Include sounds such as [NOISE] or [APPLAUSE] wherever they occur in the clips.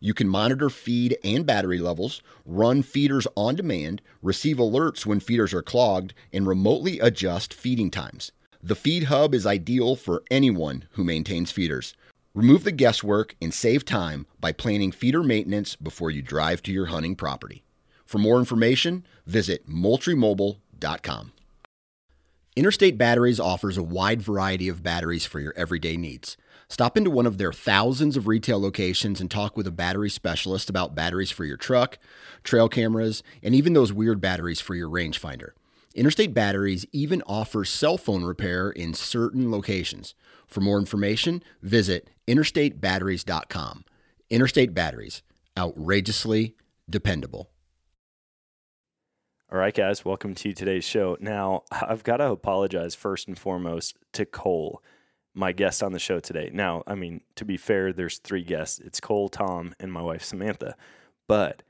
you can monitor feed and battery levels, run feeders on demand, receive alerts when feeders are clogged, and remotely adjust feeding times. The Feed Hub is ideal for anyone who maintains feeders. Remove the guesswork and save time by planning feeder maintenance before you drive to your hunting property. For more information, visit moultriemobile.com. Interstate Batteries offers a wide variety of batteries for your everyday needs. Stop into one of their thousands of retail locations and talk with a battery specialist about batteries for your truck, trail cameras, and even those weird batteries for your rangefinder. Interstate Batteries even offers cell phone repair in certain locations. For more information, visit interstatebatteries.com. Interstate Batteries, outrageously dependable. All right, guys, welcome to today's show. Now, [LAUGHS] I've got to apologize first and foremost to Cole my guest on the show today. Now, I mean, to be fair, there's three guests. It's Cole, Tom, and my wife Samantha. But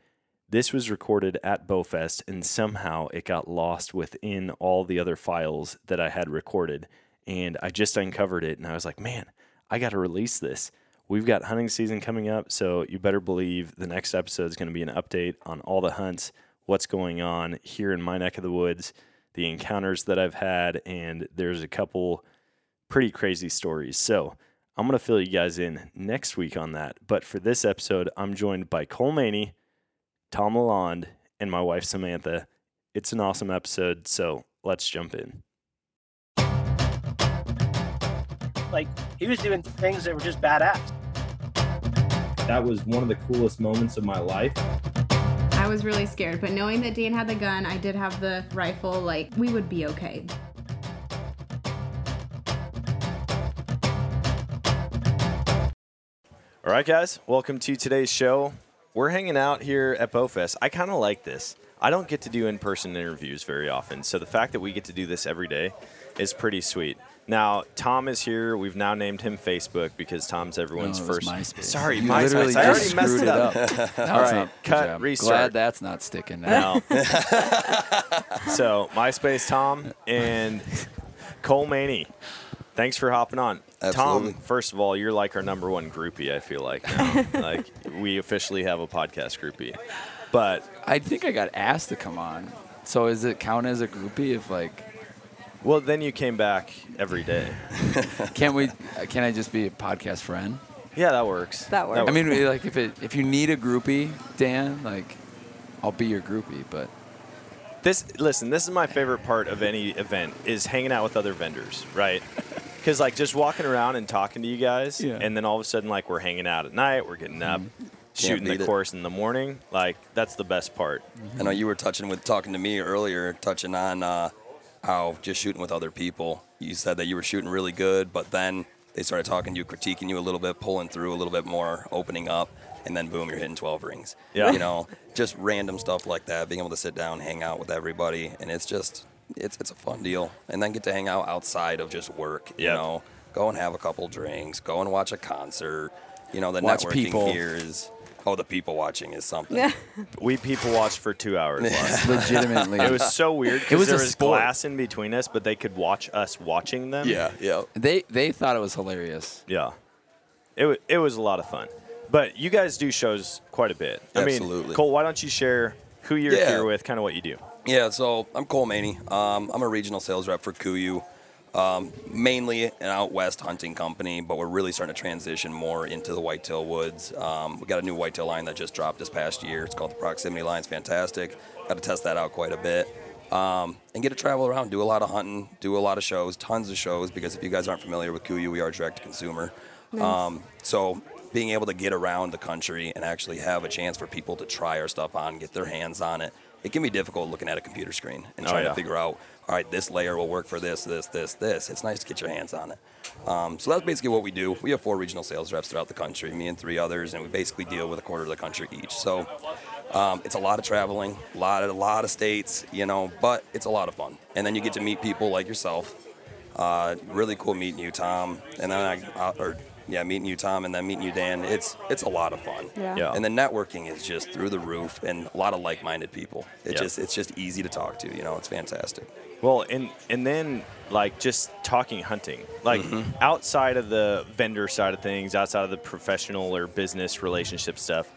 this was recorded at Bowfest, and somehow it got lost within all the other files that I had recorded. And I just uncovered it, and I was like, man, I got to release this. We've got hunting season coming up, so you better believe the next episode is going to be an update on all the hunts, what's going on here in my neck of the woods, the encounters that I've had, and there's a couple pretty crazy stories. So I'm going to fill you guys in next week on that. But for this episode, I'm joined by Cole Mehney, Tom LaLond, and my wife Samantha. It's an awesome episode, so let's jump in. Like he was doing things that were just badass. That was one of the coolest moments of my life. I was really scared, but knowing that Dan had the gun, I did have the rifle, like we would be okay. All right, guys, welcome to today's show. We're hanging out here at Bowfest. I kind of like this. I don't get to do in person interviews very often, so the fact that we get to do this every day is pretty sweet. Now, Tom is here. We've now named him Facebook because Tom's everyone's No, first. MySpace. Sorry, You MySpace. literally I already messed it it up. up. [LAUGHS] All not- cut, I'm restart. Glad that's not sticking now. No. [LAUGHS] so, MySpace Tom and Cole Mehney. Thanks for hopping on. Absolutely. Tom, first of all, you're like our number one groupie, I feel like now. [LAUGHS] like we officially have a podcast groupie. But I think I got asked to come on. So is it count as a groupie if like well then you came back every day. [LAUGHS] can we uh, can I just be a podcast friend? Yeah, that works. That works. I mean like if it if you need a groupie, Dan, like I'll be your groupie, but This listen, this is my favorite part of any event is hanging out with other vendors, right? Because like just walking around and talking to you guys, Yeah. and then all of a sudden like we're hanging out at night, we're getting up, shooting the beat it. course in the morning. Like that's the best part. I know you were touching with talking to me earlier, touching on uh, how just shooting with other people. You said that you were shooting really good, but then they started talking to you, critiquing you a little bit, pulling through a little bit more, opening up, and then boom, you're hitting 12 rings. Yeah. You know, just random stuff like that, being able to sit down, hang out with everybody, and it's just it's it's a fun deal. And then get to hang out outside of just work. You Yep. know, go and have a couple drinks, go and watch a concert. You know, the Watch networking people. here is oh, the people watching is something. [LAUGHS] We people watched for two hours. last [LAUGHS] legitimately It was so weird It because was there a was sport. glass in between us, but they could watch us watching them. yeah, yeah. they they thought it was hilarious. yeah. It wa- it was a lot of fun. But you guys do shows quite a bit. I mean, Absolutely. Cole, why don't you share who you're Yeah. here with, kind of what you do? Yeah, so I'm Cole Mehney. Um, I'm a regional sales rep for Kuiu, um, mainly an out west hunting company, but we're really starting to transition more into the whitetail woods. Um, we got a new whitetail line that just dropped this past year. It's called the Proximity Line. It's fantastic. Got to test that out quite a bit. Um, and get to travel around, do a lot of hunting, do a lot of shows, tons of shows, because if you guys aren't familiar with Kuiu, we are direct to consumer. Um, so being able to get around the country and actually have a chance for people to try our stuff on, get their hands on it, it can be difficult looking at a computer screen and Oh, trying yeah. to figure out, all right, this layer will work for this, this, this, this. It's nice to get your hands on it. Um, so that's basically what we do. We have four regional sales reps throughout the country, me and three others, and we basically deal with a quarter of the country each. So Um, it's a lot of traveling, a lot of a lot of states, you know, but it's a lot of fun. And then you get to meet people like yourself. Uh, really cool meeting you, Tom. And then I, or yeah, meeting you, Tom, and then meeting you, Dan. It's it's a lot of fun. Yeah. Yeah. And the networking is just through the roof, and a lot of like-minded people. It Yeah. just it's just easy to talk to. You know, it's fantastic. Well, and and then like just talking hunting, like Mm-hmm. outside of the vendor side of things, outside of the professional or business relationship stuff,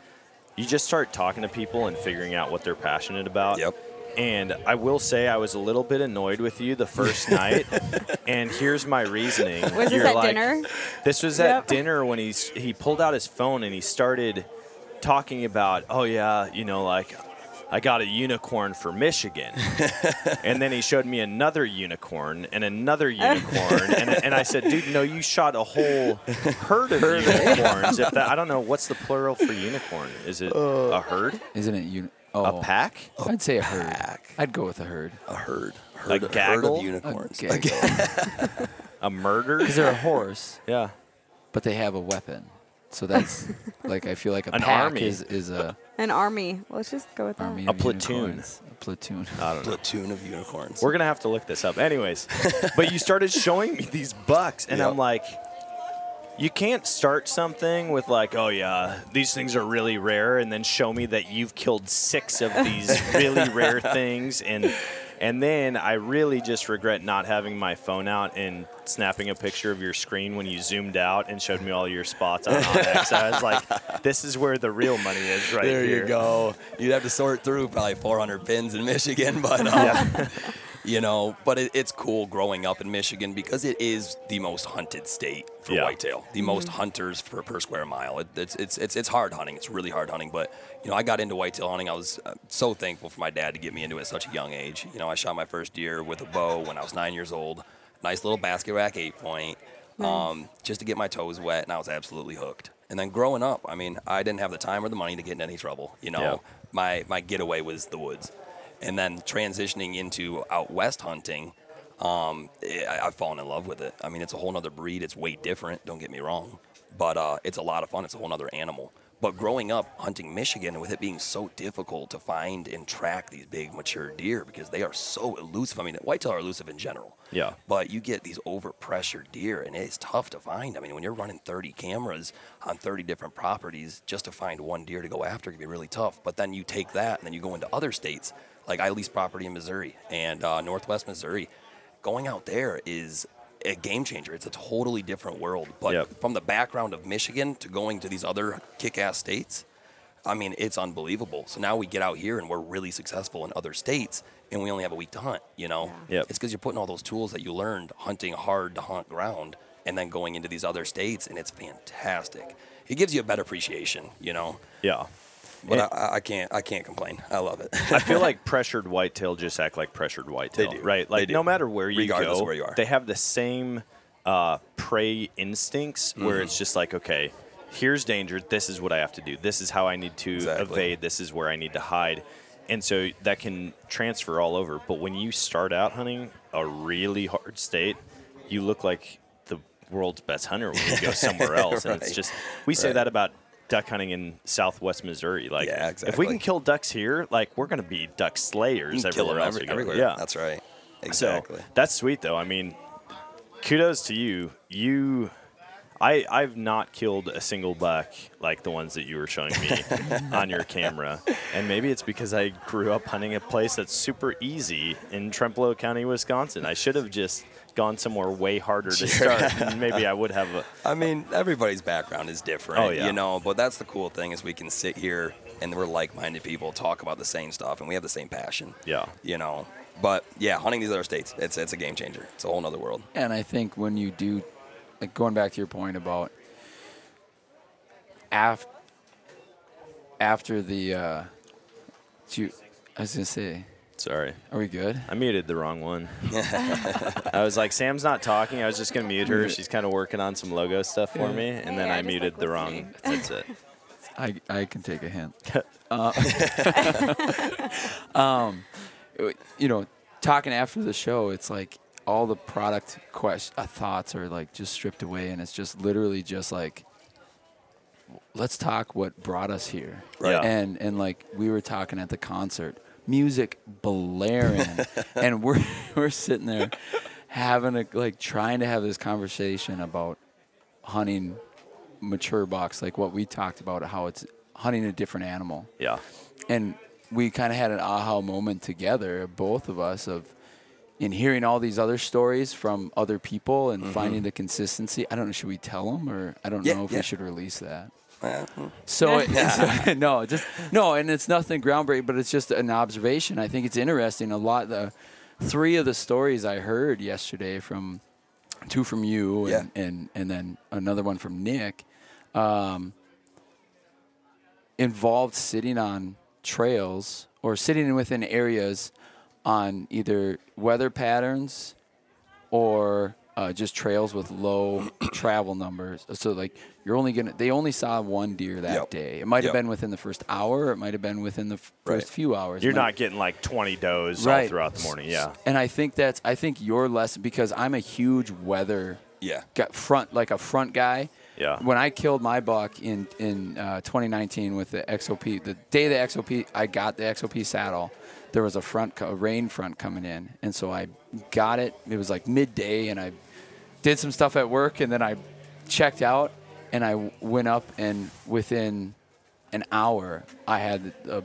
you just start talking to people and figuring out what they're passionate about. Yep. And I will say I was a little bit annoyed with you the first [LAUGHS] night, and here's my reasoning. Was this You're at like- dinner? This was Yep. at dinner when he's he pulled out his phone and he started talking about, oh yeah, you know, like I got a unicorn for Michigan, [LAUGHS] and then he showed me another unicorn and another [LAUGHS] unicorn, and, and I said, dude, no, you shot a whole herd of unicorns. If that, I don't know what's the plural for unicorn. Is it uh, a herd, Isn't it you? Oh, a pack? I'd say a herd. pack. I'd go with a herd. A herd, herd, A herd of unicorns. [LAUGHS] [LAUGHS] A murder? Because they're a horse, Yeah. but they have a weapon. So that's like I feel like a An pack army. is is a An army. Let's just go with that. army. A of platoon. unicorns. A platoon. I don't know. Platoon of unicorns. We're gonna have to look this up, anyways. [LAUGHS] but you started showing me these bucks, and I'm like, you can't start something with like, oh yeah, these things are really rare, and then show me that you've killed six of these [LAUGHS] really rare things, and and then I really just regret not having my phone out and snapping a picture of your screen when you zoomed out and showed me all your spots on onX. I was like, [LAUGHS] this is where the real money is, right there here. you go. You'd have to sort through probably 400 pins in Michigan, but [LAUGHS] um, you know, but it, it's cool growing up in Michigan because it is the most hunted state for Yeah. whitetail. The most hunters per, per square mile. It, it's, it's it's it's hard hunting. It's really hard hunting. But you know, I got into whitetail hunting. I was uh, so thankful for my dad to get me into it at such a young age. You know, I shot my first deer with a bow when I was nine years old. Nice little basket rack eight point. Um, just to get my toes wet, and I was absolutely hooked. And then growing up, I mean, I didn't have the time or the money to get in any trouble. You know, Yeah. my my getaway was the woods, and then transitioning into out west hunting, um, I, I've fallen in love with it. I mean, it's a whole other breed. It's way different. Don't get me wrong, but uh, it's a lot of fun. It's a whole other animal. But growing up hunting Michigan, with it being so difficult to find and track these big mature deer because they are so elusive. I mean, whitetail are elusive in general. Yeah. But you get these overpressured deer, and it's tough to find. I mean, when you're running 30 cameras on 30 different properties, just to find one deer to go after it can be really tough. But then you take that, and then you go into other states. Like I lease property in Missouri and uh, Northwest Missouri. Going out there is a game changer. It's a totally different world. But Yep. from the background of Michigan to going to these other kick-ass states, I mean, it's unbelievable. So now we get out here and we're really successful in other states, and we only have a week to hunt. You know, Yep. it's because you're putting all those tools that you learned hunting hard to hunt ground, and then going into these other states, and it's fantastic. It gives you a better appreciation. You know, Yeah. But I, I can't, I can't complain. I love it. I feel like [LAUGHS] pressured whitetail just act like pressured whitetail, do. right? They Like do. no matter where you Regardless go, where you are. they have the same uh, prey instincts where Mm-hmm. it's just like, okay, here's danger. This is what I have to do. This is how I need to Exactly. evade. This is where I need to hide. And so that can transfer all over. But when you start out hunting a really hard state, you look like the world's best hunter when you go [LAUGHS] somewhere else. And it's just we say Right. that about duck hunting in Southwest Missouri. Like, Yeah, if we can kill ducks here, like we're gonna be duck slayers You can kill everywhere else every, everywhere. Yeah, that's right. So Exactly. that's sweet though. I mean, kudos to you. You, I, I've not killed a single buck like the ones that you were showing me [LAUGHS] on your camera, and maybe it's because I grew up hunting a place that's super easy in Trempealeau County, Wisconsin. I should have just gone somewhere way harder to start, [LAUGHS] and maybe I would have. A, I mean, everybody's background is different, Oh, yeah. you know. But that's the cool thing is we can sit here and we're like-minded people, talk about the same stuff, and we have the same passion. Yeah. You know. But yeah, hunting these other states, it's it's a game changer. It's a whole nother world. And I think when you do, like going back to your point about af- after the, uh, you, I was gonna say, sorry. are we good? I muted the wrong one. [LAUGHS] I was like, Sam's not talking. I was just gonna mute her. [LAUGHS] She's kind of working on some logo stuff for me, and Hey, then I I, just muted like the wrong. listening. [LAUGHS] That's it. I I can take a hint. uh, um, you know, talking after the show, it's like all the product quest uh, thoughts are like just stripped away, and it's just literally just like let's talk what brought us here. Right. Yeah. And and like we were talking at the concert, music blaring, [LAUGHS] and we're [LAUGHS] we're sitting there having a like trying to have this conversation about hunting mature bucks, like what we talked about, how it's hunting a different animal. Yeah. And we kind of had an aha moment together, both of us, of in hearing all these other stories from other people and finding the consistency. I don't know, should we tell them or I don't Mm-hmm. Yeah, know if yeah. we should release that. So, it, [LAUGHS] no, just no, and it's nothing groundbreaking, but it's just an observation. I think it's interesting. A lot the three of the stories I heard yesterday from two from you and Yeah. and, and then another one from Nick um, involved sitting on trails or sitting within areas on either weather patterns or uh, just trails with low [CLEARS THROAT] travel numbers. So like you're only gonna they only saw one deer that Yep. day. It might have Yep. been within the first hour. It might have been within the f- Right. first few hours. You're Might- not getting like 20 does all Right. throughout the morning. Yeah. And I think that's I think your lesson because I'm a huge weather Yeah. got front like a front guy. Yeah. When I killed my buck in in uh, 2019 with the XOP, the day the XOP I got the XOP saddle, there was a front a rain front coming in, and so I got it. It was like midday, and I did some stuff at work, and then I checked out, and I went up, and within an hour, I had a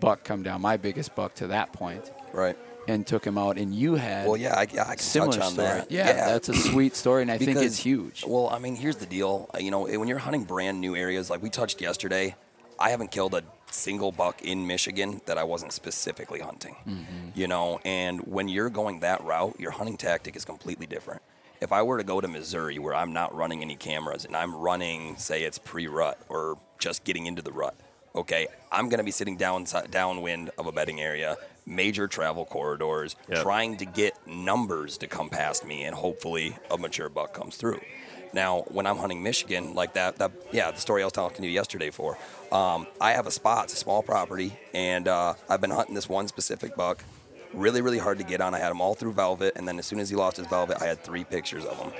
buck come down, my biggest buck to that point, Right. and took him out. And you had Well, yeah, I, yeah, I can similar touch on story. that. Yeah, that's a sweet story, and I think it's huge. Well, I mean, here's the deal. Uh, You know, when you're hunting brand new areas, like we touched yesterday, I haven't killed a single buck in Michigan that I wasn't specifically hunting. Mm-hmm. You know, and when you're going that route, your hunting tactic is completely different. If I were to go to Missouri where I'm not running any cameras and I'm running, say it's pre-rut or just getting into the rut, okay, I'm going to be sitting down downwind of a bedding area, major travel corridors, Yep. trying to get numbers to come past me, and hopefully a mature buck comes through. Now, when I'm hunting Michigan, like that, that yeah, the story I was talking to you yesterday for, um, I have a spot, it's a small property, and uh, I've been hunting this one specific buck. Really, really hard to get on. I had him all through velvet, and then as soon as he lost his velvet, I had three pictures of him.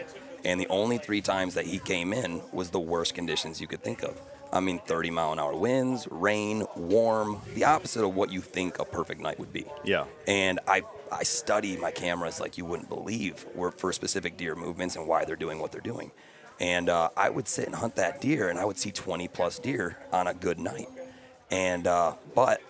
And the only three times that he came in was the worst conditions you could think of. I mean, 30 mile an hour winds, rain, warm, the opposite of what you think a perfect night would be. Yeah. And I, I study my cameras like you wouldn't believe were for specific deer movements and why they're doing what they're doing. And uh, I would sit and hunt that deer, and I would see 20 plus deer on a good night. And uh, but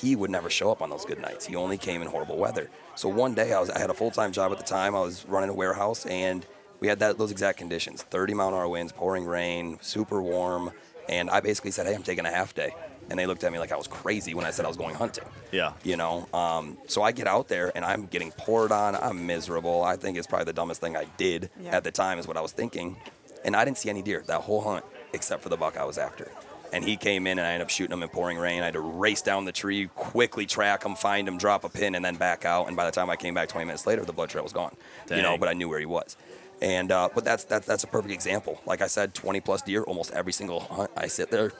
he would never show up on those good nights. He only came in horrible weather. So one day I was I had a full time job at the time. I was running a warehouse, and we had that those exact conditions: 30 mile an hour winds, pouring rain, super warm. And I basically said, "Hey, I'm taking a half day." And they looked at me like I was crazy when I said I was going hunting Yeah. you know um, so i get out there and i'm getting poured on i'm miserable i think it's probably the dumbest thing i did Yeah. at the time is what i was thinking and i didn't see any deer that whole hunt except for the buck i was after and he came in and i ended up shooting him in pouring rain. I had to race down the tree quickly track him find him drop a pin and then back out. And by the time i came back 20 minutes later the blood trail was gone you know but i knew where he was. And uh, but that's that's that's a perfect example. Like i said 20 plus deer almost every single hunt i sit there.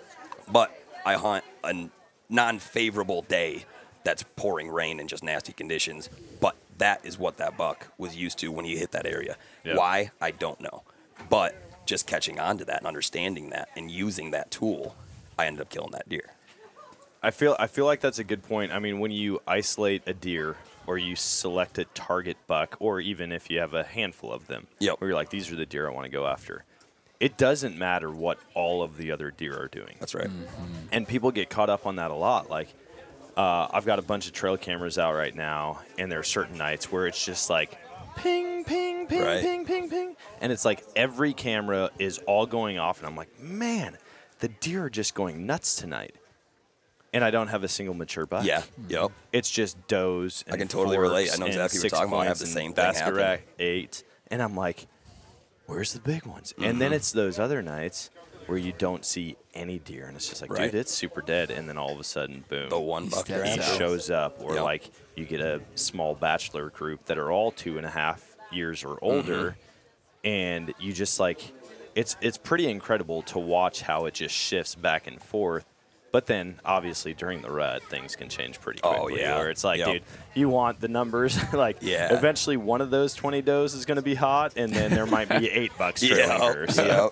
But i hunt a non-favorable day that's pouring rain and just nasty conditions. But that is what that buck was used to when he hit that area. Yeah. why? I don't know. But just catching on to that and understanding that and using that tool i ended up killing that deer I feel I feel like that's a good point. I mean, when you isolate a deer or you select a target buck, or even if you have a handful of them, Yep. where you're like, these are the deer I want to go after. It doesn't matter what all of the other deer are doing. that's right and people get caught up on that a lot. Like, uh, I've got a bunch of trail cameras out right now, and there are certain nights where it's just like ping, ping, ping, Right. ping, ping, ping, and it's like every camera is all going off, and I'm like, man, the deer are just going nuts tonight. And I don't have a single mature buck. yeah yep It's just does. I can totally relate. I know exactly what you're talking about. I have the same thing happen. Eight, and I'm like, "Where's the big ones?" And then mm-hmm. it's those other nights where you don't see any deer, and it's just like, Right. dude, it's super dead. And then all of a sudden, boom, the one buck he out. shows up, or Yep. like you get a small bachelor group that are all two and a half years or older, Mm-hmm. and you just like, it's it's pretty incredible to watch how it just shifts back and forth. But then, obviously, during the rut, things can change pretty quickly. Oh, quickly. yeah. Where it's like, Yep. dude, you want the numbers. [LAUGHS] like, Yeah. eventually, one of those 20 does is going to be hot, and then there might be eight bucks [LAUGHS] trailing Yeah, her.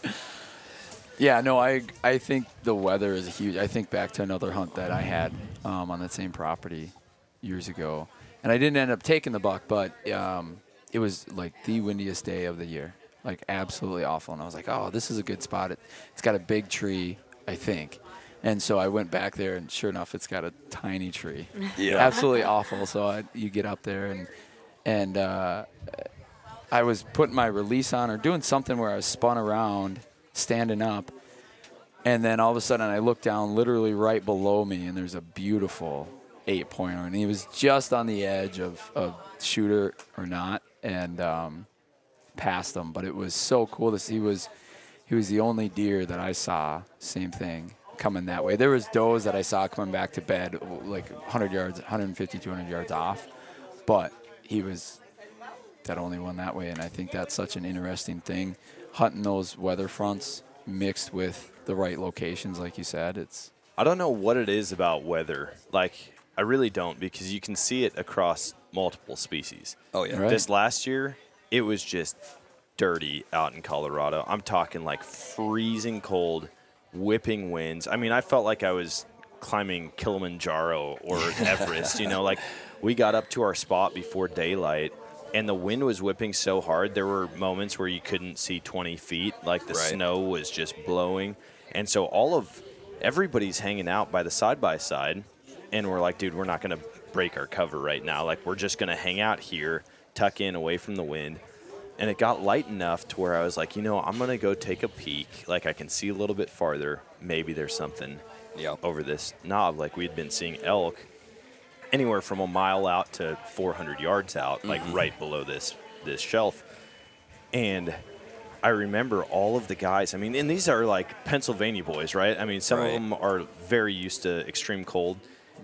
Yeah, no, I I think the weather is huge. I think back to another hunt that I had um, on that same property years ago, and I didn't end up taking the buck, but um, it was like the windiest day of the year, like absolutely awful. And I was like, oh, this is a good spot. It, it's got a big tree, I think. And so I went back there, and sure enough, it's got a tiny tree. [LAUGHS] Yeah. absolutely awful. So I, you get up there, and and uh, I was putting my release on or doing something where I was spun around, standing up, and then all of a sudden I look down, literally right below me, and there's a beautiful eight pointer, and he was just on the edge of of shooter or not, and um, passed him. But it was so cool to see. He was he was the only deer that I saw. Same thing coming that way. There was does that I saw coming back to bed like 100 yards, 150, 200 yards off, but he was that only one that way. And I think that's such an interesting thing, hunting those weather fronts mixed with the right locations, like you said. It's I don't know what it is about weather. Like, I really don't because you can see it across multiple species. Oh yeah. Right. This last year, it was just dirty out in Colorado. I'm talking like freezing cold, whipping winds. I mean, I felt like I was climbing Kilimanjaro or [LAUGHS] Everest, you know, like we got up to our spot before daylight and the wind was whipping so hard. There were moments where you couldn't see 20 feet, like the Right. snow was just blowing. And so all of everybody's hanging out by the side by side and we're like, dude, we're not going to break our cover right now. Like, we're just going to hang out here, tuck in away from the wind. And it got light enough to where I was like, you know, I'm going to go take a peek. Like, I can see a little bit farther. Maybe there's something Yep. over this knob. Like, we'd been seeing elk anywhere from a mile out to 400 yards out, like mm-hmm. right below this this shelf. And I remember all of the guys. I mean, and these are like Pennsylvania boys, right? I mean, some Right. of them are very used to extreme cold,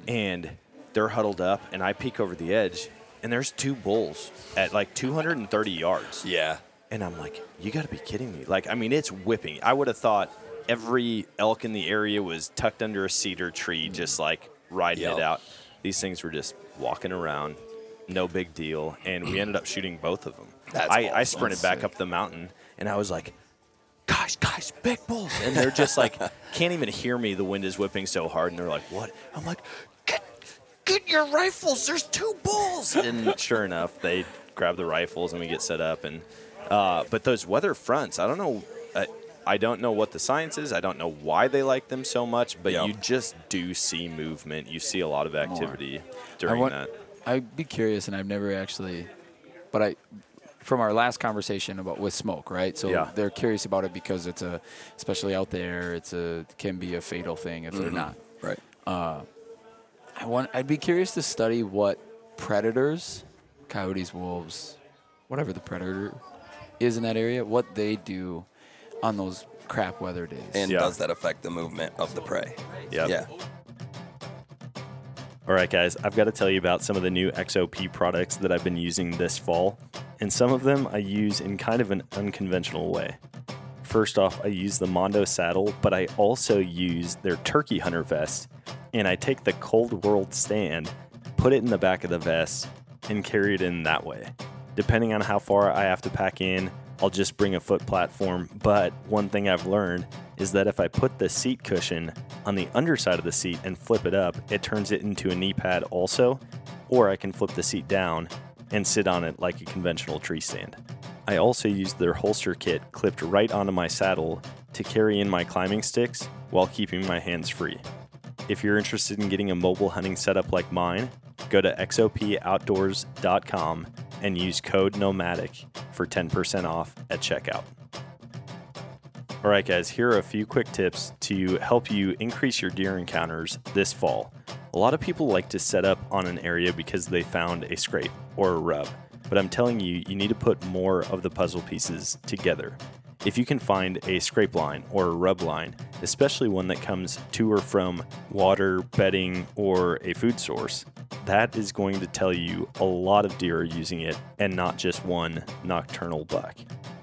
and they're huddled up. And I peek over the edge, and there's two bulls at like 230 yards. Yeah. And I'm like, you got to be kidding me. Like, I mean, it's whipping. I would have thought every elk in the area was tucked under a cedar tree, just like riding Yep. it out. These things were just walking around, no big deal. And we ended up shooting both of them. That's I, I awesome. sprinted back up the mountain, and I was like, guys, guys, big bulls. And they're just like, [LAUGHS] can't even hear me. The wind is whipping so hard. And they're like, what? I'm like, get, get your rifles. There's two bulls. And sure enough, they grab the rifles and we get set up. And uh, but those weather fronts, I don't know. I, I don't know what the science is. I don't know why they like them so much, but Yep. you just do see movement. You see a lot of activity during I want, that. I'd be curious, and I've never actually, but I, from our last conversation about with smoke, right? So Yeah. they're curious about it because it's a, especially out there, it's a can be a fatal thing if they're mm-hmm. not. Right. Uh, I want. I'd be curious to study what predators, coyotes, wolves, whatever the predator is in that area, what they do on those crap weather days. And Yeah. does that affect the movement of the prey? Yep. Yeah. All right, guys, I've got to tell you about some of the new XOP products that I've been using this fall, and some of them I use in kind of an unconventional way. First off, I use the Mondo saddle, but I also use their turkey hunter vest, and I take the Cold World stand, put it in the back of the vest, and carry it in that way. Depending on how far I have to pack in, I'll just bring a foot platform. But one thing I've learned is that if I put the seat cushion on the underside of the seat and flip it up, it turns it into a knee pad also, or I can flip the seat down and sit on it like a conventional tree stand. I also use their holster kit clipped right onto my saddle to carry in my climbing sticks while keeping my hands free. If you're interested in getting a mobile hunting setup like mine, go to xopoutdoors.com and use code nomadic for 10% off at checkout. All right, guys, here are a few quick tips to help you increase your deer encounters this fall. A lot of people like to set up on an area because they found a scrape or a rub, but I'm telling you, you need to put more of the puzzle pieces together. If you can find a scrape line or a rub line, especially one that comes to or from water, bedding, or a food source, that is going to tell you a lot of deer are using it and not just one nocturnal buck.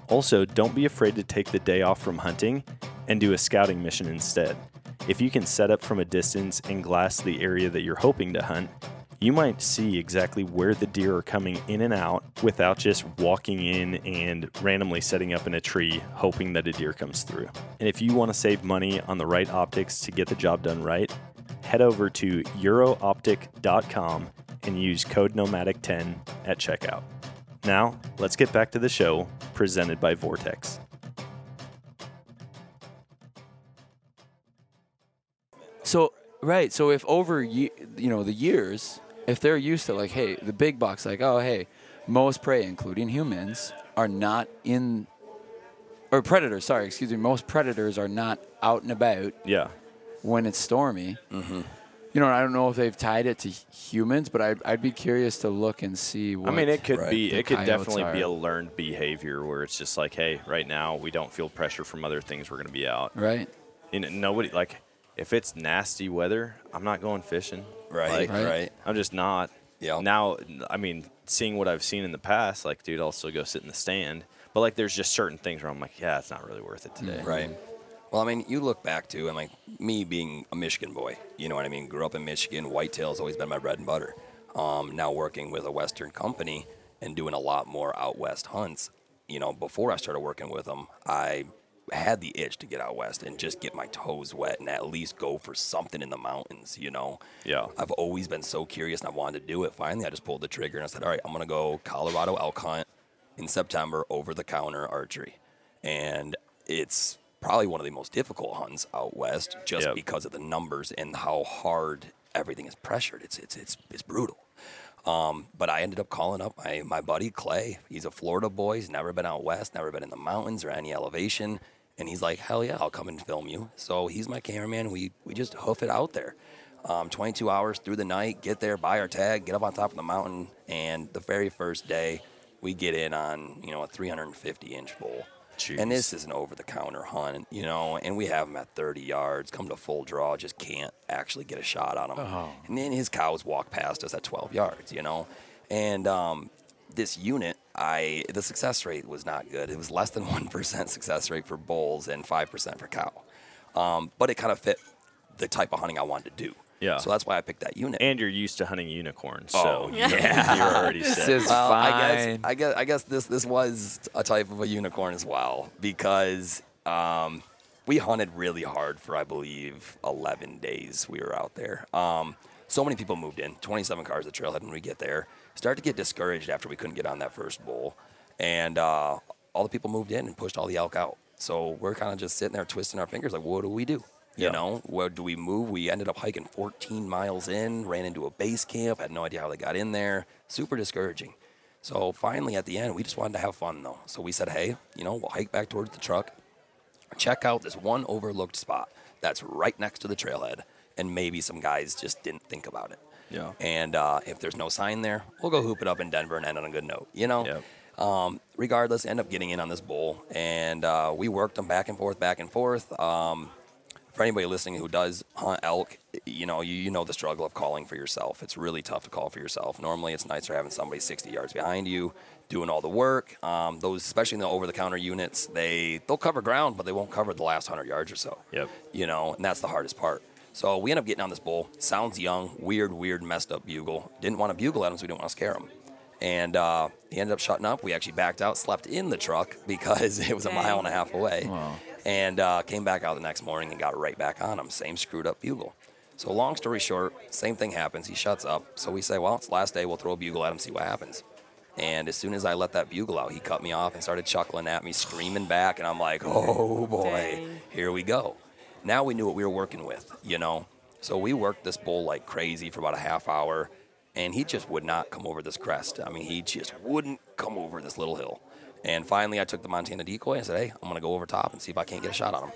Also, don't be afraid to take the day off from hunting and do a scouting mission instead. If you can set up from a distance and glass the area that you're hoping to hunt, you might see exactly where the deer are coming in and out without just walking in and randomly setting up in a tree hoping that a deer comes through. And if you want to save money on the right optics to get the job done right, head over to eurooptic.com and use code nomadic10 at checkout. Now, let's get back to the show presented by Vortex. So right, so if over you know the years, if they're used to like, hey, the big box, like, oh, hey, most prey, including humans, are not in, or predators. Sorry, excuse me. Most predators are not out and about Yeah. when it's stormy. Mm-hmm. You know, I don't know if they've tied it to humans, but I'd, I'd be curious to look and see. What I mean, it could Right. be, it could definitely be a learned behavior where it's just like, hey, right now we don't feel pressure from other things. We're going to be out. right. And nobody, like, if it's nasty weather, I'm not going fishing. Right, Like, Right. right. I'm just not. Yeah. Now, I mean, seeing what I've seen in the past, like, dude, I'll still go sit in the stand. But like, there's just certain things where I'm like, yeah, it's not really worth it today. Right. Well, I mean, you look back to, and like me being a Michigan boy, you know what I mean? Grew up in Michigan. Whitetail's always been my bread and butter. Um, now working with a Western company and doing a lot more out west hunts. You know, before I started working with them, I had the itch to get out west and just get my toes wet and at least go for something in the mountains. You know. Yeah. I've always been so curious and I wanted to do it. Finally, I just pulled the trigger and I said, all right, I'm going to go Colorado elk hunt in September over the counter archery. And it's probably one of the most difficult hunts out west just Yep. because of the numbers and how hard everything is pressured. It's, it's, it's, it's brutal. Um, but I ended up calling up my, my buddy Clay. He's a Florida boy. He's never been out west, never been in the mountains or any elevation. And he's like, hell yeah, I'll come and film you. So he's my cameraman. We, we just hoof it out there. Um, 22 hours through the night, get there, buy our tag, get up on top of the mountain. And the very first day, we get in on, you know, a 350 inch bull. Jeez. And this is an over the counter hunt, you know, and we have him at 30 yards, come to full draw, just can't actually get a shot on him. And then his cows walk past us at 12 yards, you know. And um, this unit, I the success rate was not good. It was less than [LAUGHS] 1% success rate for bulls and 5% for cow. Um, but it kind of fit the type of hunting I wanted to do. Yeah. So that's why I picked that unit. And you're used to hunting unicorns, Oh, so you're, you're already This set. is Well, I guess fine. I guess I guess this this was a type of a unicorn as well because um, we hunted really hard for I believe 11 days. We were out there. Um, so many people moved in. 27 cars at trailhead when we get there. Started to get discouraged after we couldn't get on that first bull, and uh, all the people moved in and pushed all the elk out. So we're kind of just sitting there twisting our fingers like, what do we do? You Yeah. know, where do we move? We ended up hiking 14 miles in, ran into a base camp, had no idea how they got in there. Super discouraging. So finally, at the end, we just wanted to have fun though. So we said, hey, you know, we'll hike back towards the truck, check out this one overlooked spot that's right next to the trailhead, and maybe some guys just didn't think about it. Yeah. And uh, if there's no sign there, we'll go hoop it up in Denver and end on a good note. You know. Yep. Um, regardless, end up getting in on this bull, and uh, we worked them back and forth, back and forth. Um, for anybody listening who does hunt elk, you know, you, you know the struggle of calling for yourself. It's really tough to call for yourself. Normally, it's nicer having somebody 60 yards behind you doing all the work. Um, those, especially in the over-the-counter units, they they'll cover ground, but they won't cover the last 100 yards or so. Yep. You know, and that's the hardest part. So we end up getting on this bull. Sounds young, weird, weird, messed up bugle. Didn't want to bugle at him, so we didn't want to scare him. And uh, he ended up shutting up. We actually backed out, slept in the truck because [LAUGHS] it was a mile and a half away. And uh, came back out the next morning and got right back on him. Same screwed up bugle. So long story short, same thing happens. He shuts up. So we say, well, it's last day. We'll throw a bugle at him, see what happens. And as soon as I let that bugle out, he cut me off and started chuckling at me, screaming back. And I'm like, [LAUGHS] oh boy, Dang. here we go. Now we knew what we were working with, you know. So we worked this bull like crazy for about a half hour, and he just would not come over this crest. I mean, he just wouldn't come over this little hill. And finally, I took the Montana decoy and said, "Hey, I'm gonna go over top and see if I can't get a shot on him."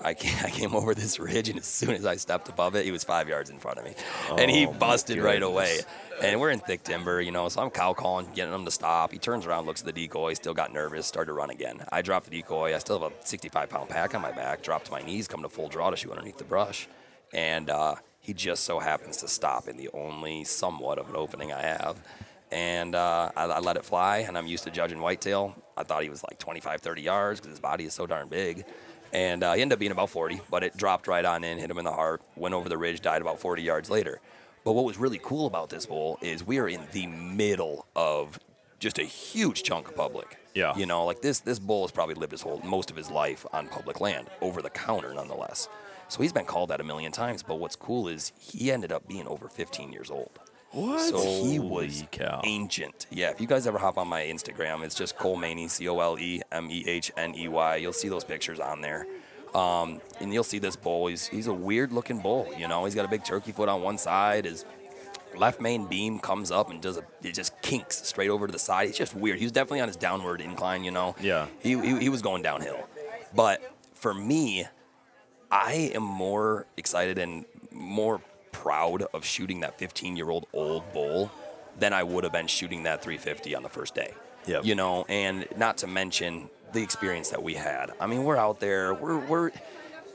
[LAUGHS] I came over this ridge, and as soon as I stepped above it, he was five yards in front of me, and he Oh, busted right away. And we're in thick timber, you know, so I'm cow calling, getting him to stop. He turns around, looks at the decoy, still got nervous, started to run again. I dropped the decoy. I still have a 65 pound pack on my back, dropped to my knees, come to full draw to shoot underneath the brush. And uh, he just so happens to stop in the only somewhat of an opening I have. And uh, I, I let it fly, and I'm used to judging whitetail. I thought he was like 25, 30 yards because his body is so darn big. And uh, he ended up being about 40, but it dropped right on in, hit him in the heart, went over the ridge, died about 40 yards later. But what was really cool about this bull is we are in the middle of just a huge chunk of public. Yeah. You know, like this this bull has probably lived his whole most of his life on public land, over the counter nonetheless. So he's been called that a million times. But what's cool is he ended up being over 15 years old. What? So he was cow. ancient. Yeah, if you guys ever hop on my Instagram, it's just Cole Mehney, C O L E M E H N E Y. You'll see those pictures on there. Um, and you'll see this bull. He's, he's a weird looking bull. You know, he's got a big turkey foot on one side. His left main beam comes up and does a, it just kinks straight over to the side. It's just weird. He was definitely on his downward incline, you know. Yeah. He, he, he was going downhill. But for me, I am more excited and more proud of shooting that 15 year old old bull than I would have been shooting that 350 on the first day. Yep. You know, and not to mention the experience that we had. I mean, we're out there, we're, we're,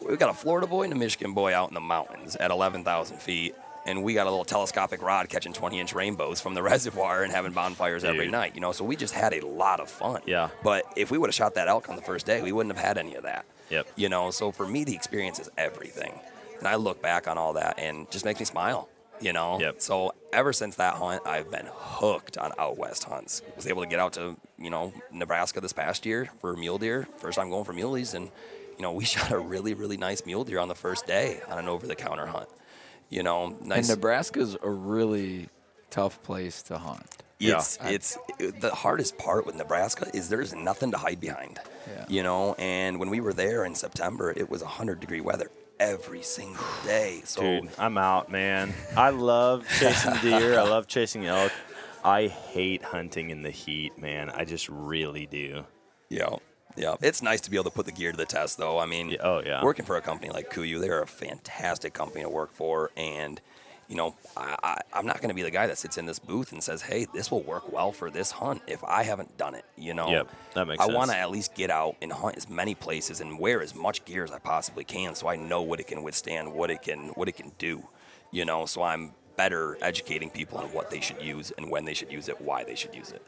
we've got a Florida boy and a Michigan boy out in the mountains at 11,000 feet. And we got a little telescopic rod catching 20 inch rainbows from the [LAUGHS] reservoir and having bonfires every night, you know. So we just had a lot of fun. Yeah. But if we would have shot that elk on the first day, we wouldn't have had any of that. Yep. You know, so for me, the experience is everything. And I look back on all that and just makes me smile, you know? Yep. So ever since that hunt, I've been hooked on out west hunts. Was able to get out to, you know, Nebraska this past year for mule deer. First time going for muleys. And, you know, [LAUGHS] we shot a really, really nice mule deer on the first day on an over the counter hunt. You know, And nice. Nebraska's a really tough place to hunt. It's Yeah. it's the hardest part with Nebraska is there's nothing to hide behind. Yeah. You know, and when we were there in September, it was 100 degree weather every single day. So Dude, I'm out, man. I love [LAUGHS] chasing deer. I love chasing elk. I hate hunting in the heat, man. I just really do. Yeah, yeah. It's nice to be able to put the gear to the test, though. I mean, Yeah, oh, yeah. working for a company like Kuiu, they're a fantastic company to work for, and you know, I, I, I'm not going to be the guy that sits in this booth and says, "Hey, this will work well for this hunt." If I haven't done it, you know, Yep, that makes I want to at least get out and hunt as many places and wear as much gear as I possibly can, so I know what it can withstand, what it can, what it can do. You know, so I'm better educating people on what they should use and when they should use it, why they should use it.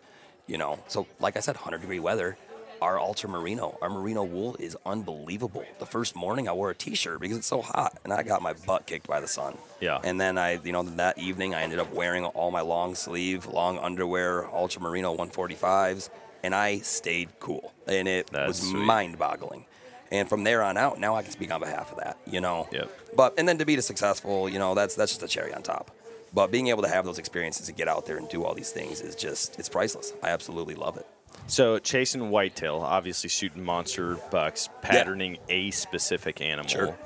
You know, so like I said, 100 degree weather. Our ultra merino, our merino wool is unbelievable. The first morning I wore a t-shirt because it's so hot, and I got my butt kicked by the sun. Yeah. And then I, you know, that evening I ended up wearing all my long sleeve, long underwear, ultra merino 145s, and I stayed cool, and it That's was sweet. mind-boggling. And from there on out, now I can speak on behalf of that. You know. Yep. But and then to be successful, you know, that's that's just a cherry on top. But being able to have those experiences and get out there and do all these things is just it's priceless. I absolutely love it. So chasing whitetail, obviously shooting monster bucks, patterning a specific animal. Sure.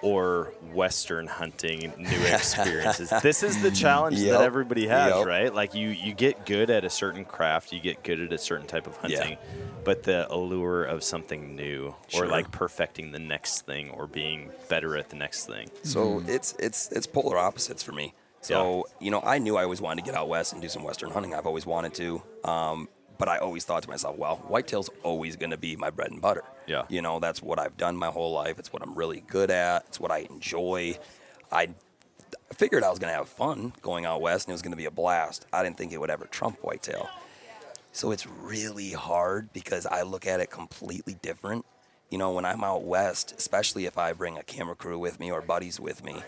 Or Western hunting, new [LAUGHS] experiences. this is the [LAUGHS] challenge Yep. that everybody has, Yep. right? Like you, you get good at a certain craft, you get good at a certain type of Yeah. hunting, but the allure of something new, or like perfecting the next thing, or being better at the next thing. So it's it's it's polar opposites for me. So you know, I knew I always wanted to get out west and do some western hunting. I've always wanted to, um, but I always thought to myself, well, whitetail's always going to be my bread and butter. Yeah. You know, that's what I've done my whole life. It's what I'm really good at. It's what I enjoy. I figured I was going to have fun going out west and it was going to be a blast. I didn't think it would ever trump whitetail. So it's really hard because I look at it completely different. You know, when I'm out west, especially if I bring a camera crew with me or buddies with me,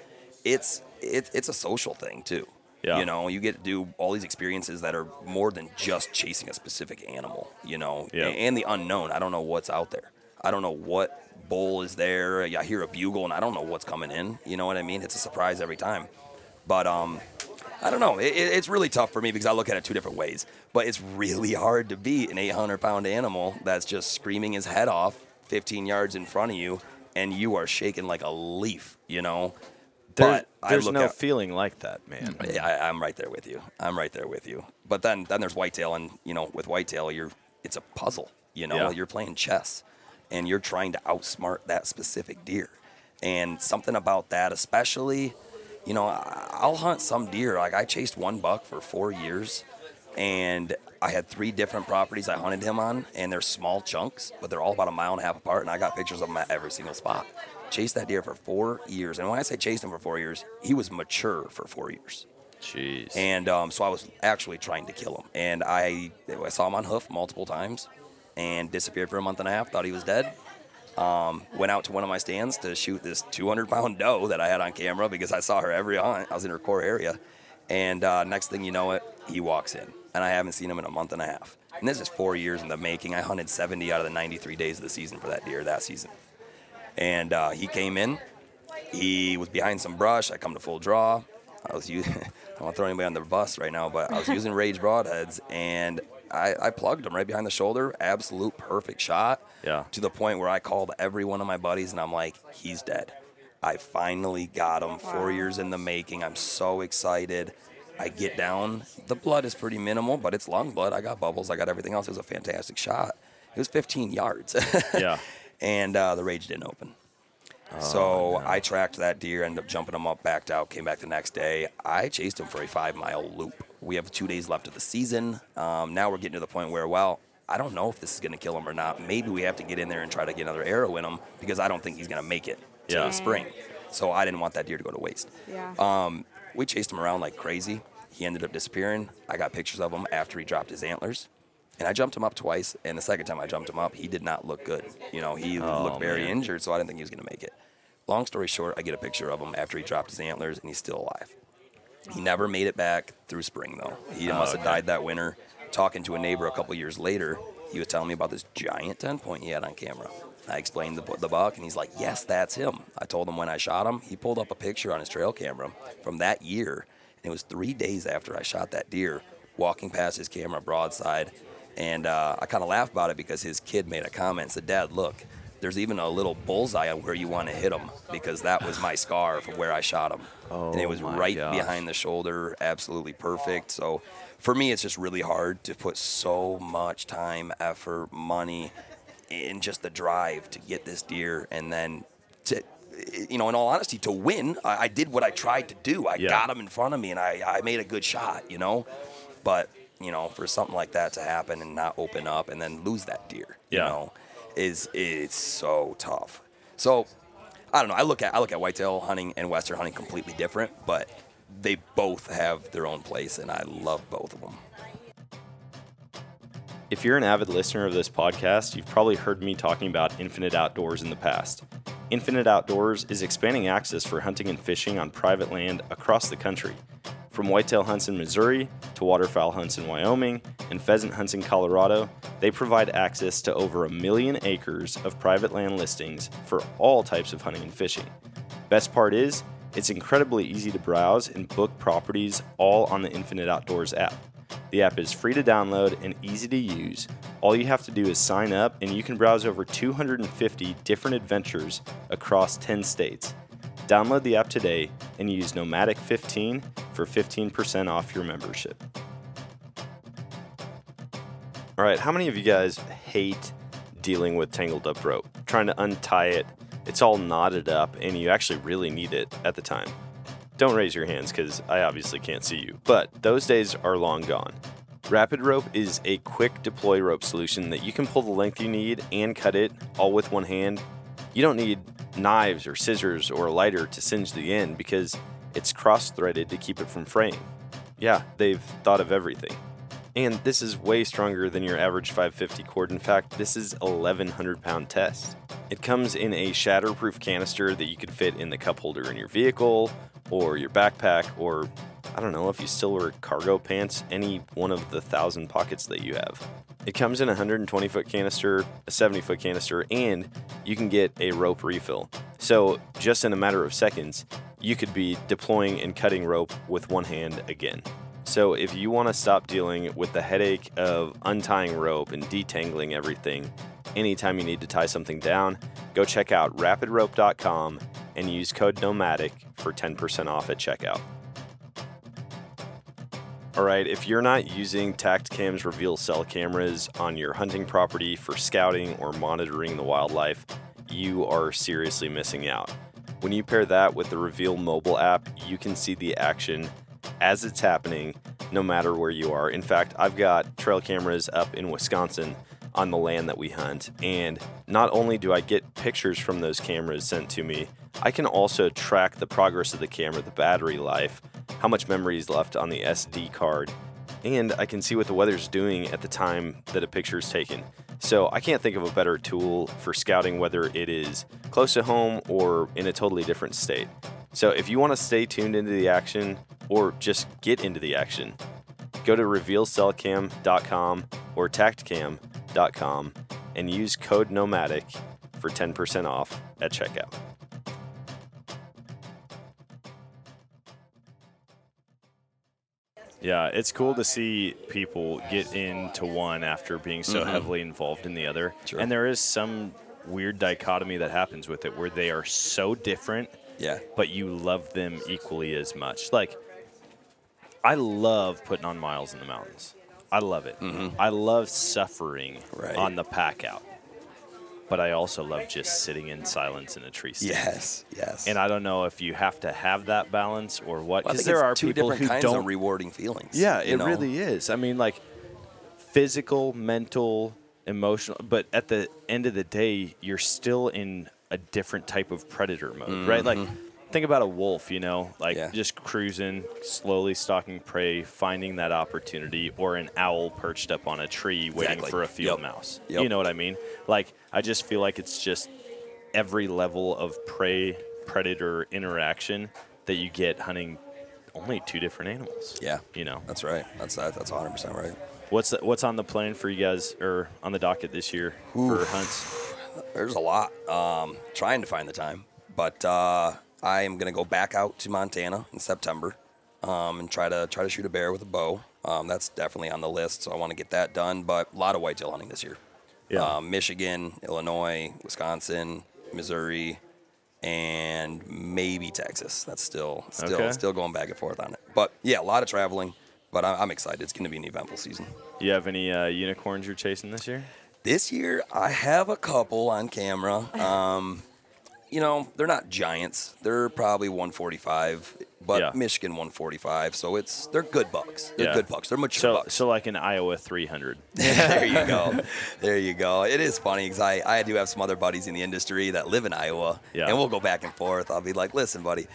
it's it, it's a social thing too. Yeah. You know, you get to do all these experiences that are more than just chasing a specific animal, you know, Yeah. and the unknown. I don't know what's out there. I don't know what bull is there. I hear a bugle and I don't know what's coming in. You know what I mean? It's a surprise every time. But um, I don't know. It, it- it's really tough for me because I look at it two different ways. But it's really hard to beat an 800 pound animal that's just screaming his head off 15 yards in front of you, and you are shaking like a leaf. You know. There- there's no at- feeling like that, man. I, I'm right there with you. I'm right there with you. But then, then there's whitetail, and you know, with whitetail, you're it's a puzzle. You know, Yeah. you're playing chess, and you're trying to outsmart that specific deer. And something about that, especially, you know, I'll hunt some deer. Like I chased one buck for four years, and I had three different properties I hunted him on, and they're small chunks, but they're all about a mile and a half apart, and I got pictures of them at every single spot. Chased that deer for four years, and when I say chased him for four years, he was mature for four years. Jeez. And um, so I was actually trying to kill him. And I, I saw him on hoof multiple times and disappeared for a month and a half, thought he was dead. Um, went out to one of my stands to shoot this 200 pound doe that I had on camera because I saw her every hunt. I was in her core area. And uh, next thing you know it, he walks in. And I haven't seen him in a month and a half. And this is four years in the making. I hunted 70 out of the 93 days of the season for that deer that season. And uh, he came in. He was behind some brush. I come to full draw. I was using, [LAUGHS] I don't want to throw anybody on the bus right now, but I was using Rage broadheads and I, I plugged him right behind the shoulder. Absolute perfect shot. Yeah. To the point where I called every one of my buddies and I'm like, he's dead. I finally got him. Four years in the making. I'm so excited. I get down. The blood is pretty minimal, but it's lung blood. I got bubbles. I got everything else. It was a fantastic shot. It was 15 yards. [LAUGHS] Yeah. And uh, the rage didn't open. Oh, so I tracked that deer, ended up jumping him up, backed out, came back the next day. I chased him for a five mile loop. We have two days left of the season. Um, now we're getting to the point where, well, I don't know if this is going to kill him or not. Maybe we have to get in there and try to get another arrow in him because I don't think he's going to make it to Yeah. the spring. So I didn't want that deer to go to waste. Yeah. Um, we chased him around like crazy. He ended up disappearing. I got pictures of him after he dropped his antlers. And I jumped him up twice. And the second time I jumped him up, he did not look good. You know, he Oh, looked very man. injured, so I didn't think he was going to make it. Long story short, I get a picture of him after he dropped his antlers, and he's still alive. He never made it back through spring, though. He oh, must have okay. died that winter. Talking to a neighbor a couple years later, he was telling me about this giant 10 point he had on camera. I explained the, the buck, and he's like, Yes, that's him. I told him when I shot him. He pulled up a picture on his trail camera from that year, and it was three days after I shot that deer, walking past his camera broadside. And uh, I kind of laughed about it because his kid made a comment said, Dad, look, there's even a little bullseye on where you want to hit him because that was my scar from where I shot him. and it Oh was right gosh. behind the shoulder, absolutely perfect. So for me, it's just really hard to put so much time, effort, money in just the drive to get this deer and then to. You know, in all honesty, to win, I, I did what I tried to do. I Yeah. got him in front of me, and I, I made a good shot. You know, but you know, for something like that to happen and not open up and then lose that deer, you know, is it's so tough. So I don't know. I look at I look at whitetail hunting and western hunting completely different, but they both have their own place, and I love both of them. If you're an avid listener of this podcast, you've probably heard me talking about Infinite Outdoors in the past. Infinite Outdoors is expanding access for hunting and fishing on private land across the country. From whitetail hunts in Missouri to waterfowl hunts in Wyoming and pheasant hunts in Colorado, they provide access to over a million acres of private land listings for all types of hunting and fishing. Best part is, it's incredibly easy to browse and book properties all on the Infinite Outdoors app. The app is free to download and easy to use. All you have to do is sign up, and you can browse over 250 different adventures across 10 states. Download the app today and use Nomadic15 for 15% off your membership. All right, how many of you guys hate dealing with tangled up rope? Trying to untie it, it's all knotted up, and you actually really need it at the time. Don't raise your hands because I obviously can't see you, but those days are long gone. Rapid Rope is a quick deploy rope solution that you can pull the length you need and cut it all with one hand. You don't need knives or scissors or a lighter to singe the end because it's cross threaded to keep it from fraying. Yeah, they've thought of everything. And this is way stronger than your average 550 cord. In fact, this is 1100 pound test. It comes in a shatterproof canister that you could fit in the cup holder in your vehicle or your backpack or I don't know if you still wear cargo pants, any one of the thousand pockets that you have. It comes in a 120 foot canister, a 70 foot canister, and you can get a rope refill. So, just in a matter of seconds, you could be deploying and cutting rope with one hand again. So, if you want to stop dealing with the headache of untying rope and detangling everything anytime you need to tie something down, go check out rapidrope.com and use code NOMADIC for 10% off at checkout. All right, if you're not using Tactacam's Reveal cell cameras on your hunting property for scouting or monitoring the wildlife, you are seriously missing out. When you pair that with the Reveal mobile app, you can see the action as it's happening no matter where you are. In fact, I've got trail cameras up in Wisconsin on the land that we hunt, and not only do I get pictures from those cameras sent to me, I can also track the progress of the camera, the battery life, how much memory is left on the SD card, and I can see what the weather's doing at the time that a picture is taken. So I can't think of a better tool for scouting whether it is close to home or in a totally different state. So if you want to stay tuned into the action or just get into the action, go to revealcellcam.com or tactacam.com and use code nomadic for 10% off at checkout. Yeah, it's cool to see people get into one after being so Mhm. heavily involved in the other. Sure. And there is some weird dichotomy that happens with it where they are so different, Yeah. but you love them equally as much. Like, I love putting on miles in the mountains. I love it. I love suffering Mm-hmm. Right. on the pack out. But I also love just sitting in silence in a tree stand. Yes. Yes. And I don't know if you have to have that balance or what. Because think there are two people who don't of rewarding feelings. yeah, it know? really is. I mean, like physical, mental, emotional, but at the end of the day, you're still in a different type of predator mode, right? Like, Mhm. Think about a wolf, you know, like Yeah. just cruising, slowly stalking prey, finding that opportunity, or an owl perched up on a tree waiting Exactly. for a field Yep. mouse. Yep. You know what I mean? Like, I just feel like it's just every level of prey predator interaction that you get hunting only two different animals. Yeah. You know. That's right. That's that. That's 100 percent right. What's the, what's on the plan for you guys or on the docket this year for hunts? There's a lot. Um, trying to find the time, but uh, I am gonna go back out to Montana in September um, and try to try to shoot a bear with a bow. Um, that's definitely on the list, so I want to get that done. But a lot of whitetail hunting this year. Yeah. Um, Michigan, Illinois, Wisconsin, Missouri, and maybe Texas. That's still still Okay. still going back and forth on it. But yeah, a lot of traveling. But I- I'm excited. It's going to be an eventful season. You have any uh, unicorns you're chasing this year? This year, I have a couple on camera. [SIGHS] Um, you know, they're not giants. They're probably 145, but Yeah. Michigan 145. So it's they're good bucks. They're Yeah. good bucks. They're mature So, bucks. so like an Iowa 300. [LAUGHS] there you go. There you go. It is funny because I, I do have some other buddies in the industry that live in Iowa, Yeah. and we'll go back and forth. I'll be like, listen, buddy,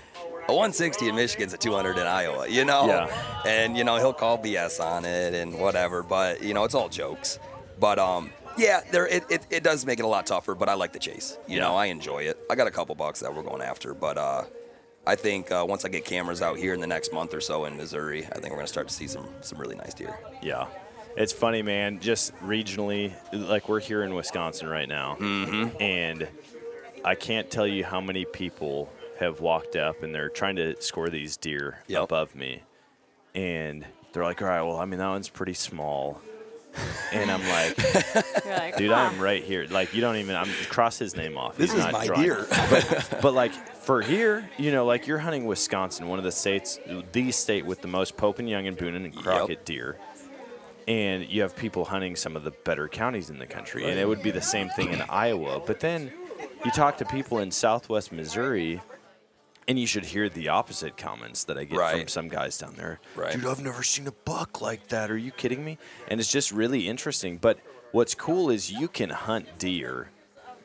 a 160 in Michigan's a 200 in Iowa, you know? Yeah. And, you know, he'll call BS on it and whatever, but, you know, it's all jokes. But, um, yeah, there it, it, it does make it a lot tougher, but I like the chase. You know, I enjoy it. I got a couple bucks that we're going after, but uh, I think uh, once I get cameras out here in the next month or so in Missouri, I think we're going to start to see some some really nice deer. Yeah. It's funny, man. Just regionally, like we're here in Wisconsin right now, Mm-hmm. and I can't tell you how many people have walked up and they're trying to score these deer Yep. above me, and they're like, "All right, well, I mean that one's pretty small," and I'm like, [LAUGHS] like, "Dude, "Huh." I'm right here. Like, you don't even. I'm cross his name off. This He's is not my drawing. deer. but, but like for here, you know, like you're hunting Wisconsin, one of the states, the state with the most Pope and Young and Boone and Crockett deer. And you have people hunting some of the better counties in the country. And it would be the same thing in Iowa. But then you talk to people in southwest Missouri, and you should hear the opposite comments that I get from some guys down there. Right. Dude, I've never seen a buck like that. Are you kidding me? And it's just really interesting. But what's cool is you can hunt deer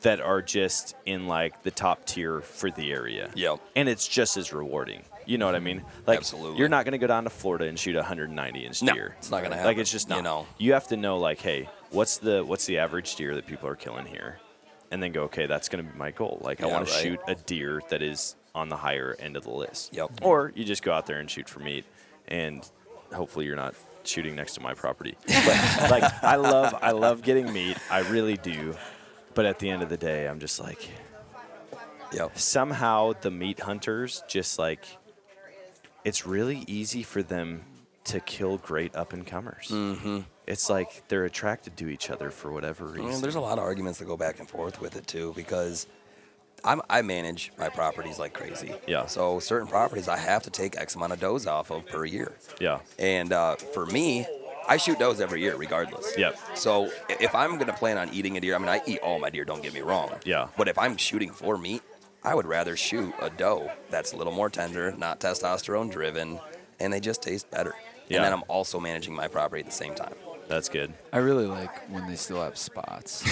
that are just in like the top tier for the area. Yep. And it's just as rewarding. You know what I mean? Like Absolutely. you're not going to go down to Florida and shoot a 190 inch No, deer. it's not gonna happen. Like it's just not. you know. You have to know like, hey, what's the what's the average deer that people are killing here? And then go, okay, that's going to be my goal. Like I Yeah, want to right. shoot a deer that is on the higher end of the list. Yep. Or you just go out there and shoot for meat and hopefully you're not shooting next to my property. [LAUGHS] But like I love I love getting meat. I really do. But at the end of the day, I'm just like Yep. somehow the meat hunters just like it's really easy for them to kill great up and comers. Mm-hmm. It's like they're attracted to each other for whatever I reason. mean, there's a lot of arguments that go back and forth with it too, because I'm, I manage my properties like crazy. Yeah. So certain properties I have to take X amount of does off of per year, yeah. and uh, for me, I shoot does every year regardless. Yep. So if I'm gonna plan on eating a deer, I mean I eat all my deer. Don't get me wrong. Yeah. But if I'm shooting for meat, I would rather shoot a doe that's a little more tender, not testosterone driven, and they just taste better. Yeah. And then I'm also managing my property at the same time. That's good. I really like when they still have spots. [LAUGHS] I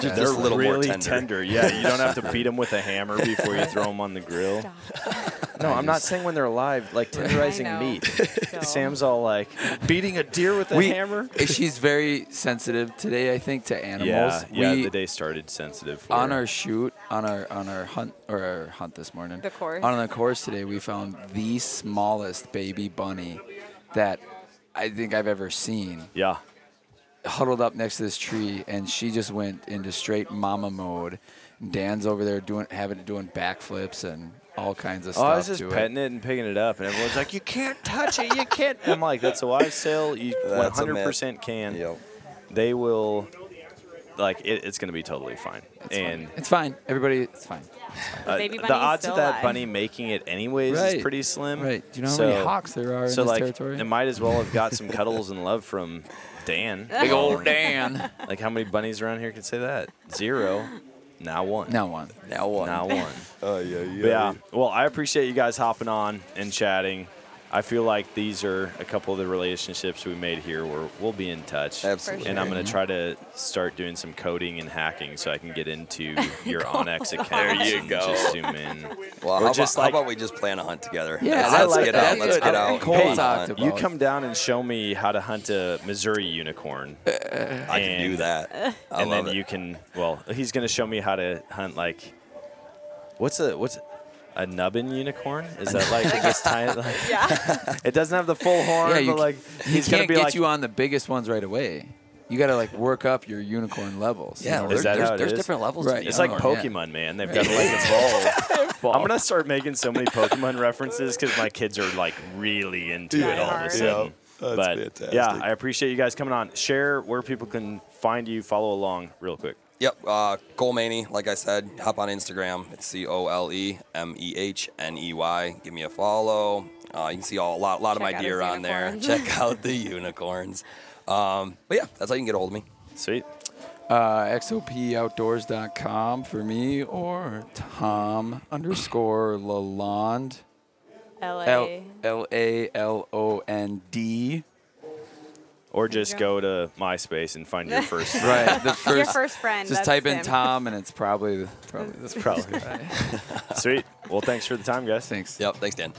think they're a little more really tender. Yeah, you don't have to beat them with a hammer before you throw them on the grill. No, I I'm not saying when they're alive, like tenderizing meat. Still. [LAUGHS] Sam's all like beating a deer with a We- hammer. [LAUGHS] She's very sensitive today, I think, to animals. Yeah, yeah. We- the day started sensitive. For on her. our shoot on our on our hunt or our hunt this morning The course. on the course today we found the smallest baby bunny that i think i've ever seen Yeah. huddled up next to this tree and she just went into straight mama mode dan's over there doing having doing backflips and all kinds of Oh, stuff I was just to petting it. and picking it up, and everyone's like, "You can't touch it. You can't." I'm like, "That's a wise sale. You [LAUGHS] 100 percent can. Yep. They will." Like it, it's going to be totally fine. it. and it's fine everybody it's fine uh, baby the odds still of that alive. bunny making it anyways Right. is pretty slim. right do you know how so, many hawks there are So in this like, territory it might as well have got some cuddles and love from Dan. [LAUGHS] big old dan Like how many bunnies around here can say that? Zero. Now one. now one Now one. Now one. [LAUGHS] Oh yeah, But yeah. Well, I appreciate you guys hopping on and chatting. I feel like these are a couple of the relationships we made here where we'll be in touch. Absolutely. And I'm going to try to start doing some coding and hacking so I can get into [LAUGHS] your onX account. There you and go. Just zoom in. Well, Or how, just about, like- how about we just plan a hunt together? Yeah, let's, I like get that. out. Let's get out. Cole go on hunt. You come down and show me how to hunt a Missouri unicorn. I can do that. I and love then it. you can well he's going to show me how to hunt like what's a what's a nubbin unicorn is that like just [LAUGHS] tiny like Yeah. [LAUGHS] it doesn't have the full horn Yeah, but like he he's going to can't be get like you on the biggest ones right away. You got to like work up your unicorn levels. Yeah, you know, there's, that there's, how it there's is? different levels. Right. It's the like Oh, yeah. Pokemon, man. They've got to like evolve. [LAUGHS] I'm gonna start making so many Pokemon references because my kids are like really into it all of a sudden. Yeah, that's but fantastic. yeah, I appreciate you guys coming on. Share where people can find you, follow along, real quick. Yep, uh, Cole Mehney, like I said, hop on Instagram. It's C O L E M E H N E Y. Give me a follow. Uh, you can see all, a lot, lot of my out deer his on there. Check [LAUGHS] out the unicorns. Um, but yeah, that's how you can get a hold of me. Sweet. Uh, XOPOutdoors.com for me or Tom underscore LaLond. L L A. L A L O N D. Or just go to MySpace and find your [LAUGHS] first. Right. The first. Your first friend. Just that's type in him. Tom and it's probably [LAUGHS] probably this Probably. [LAUGHS] Sweet. Well, thanks for the time, guys. Thanks. Yep, thanks, Dan.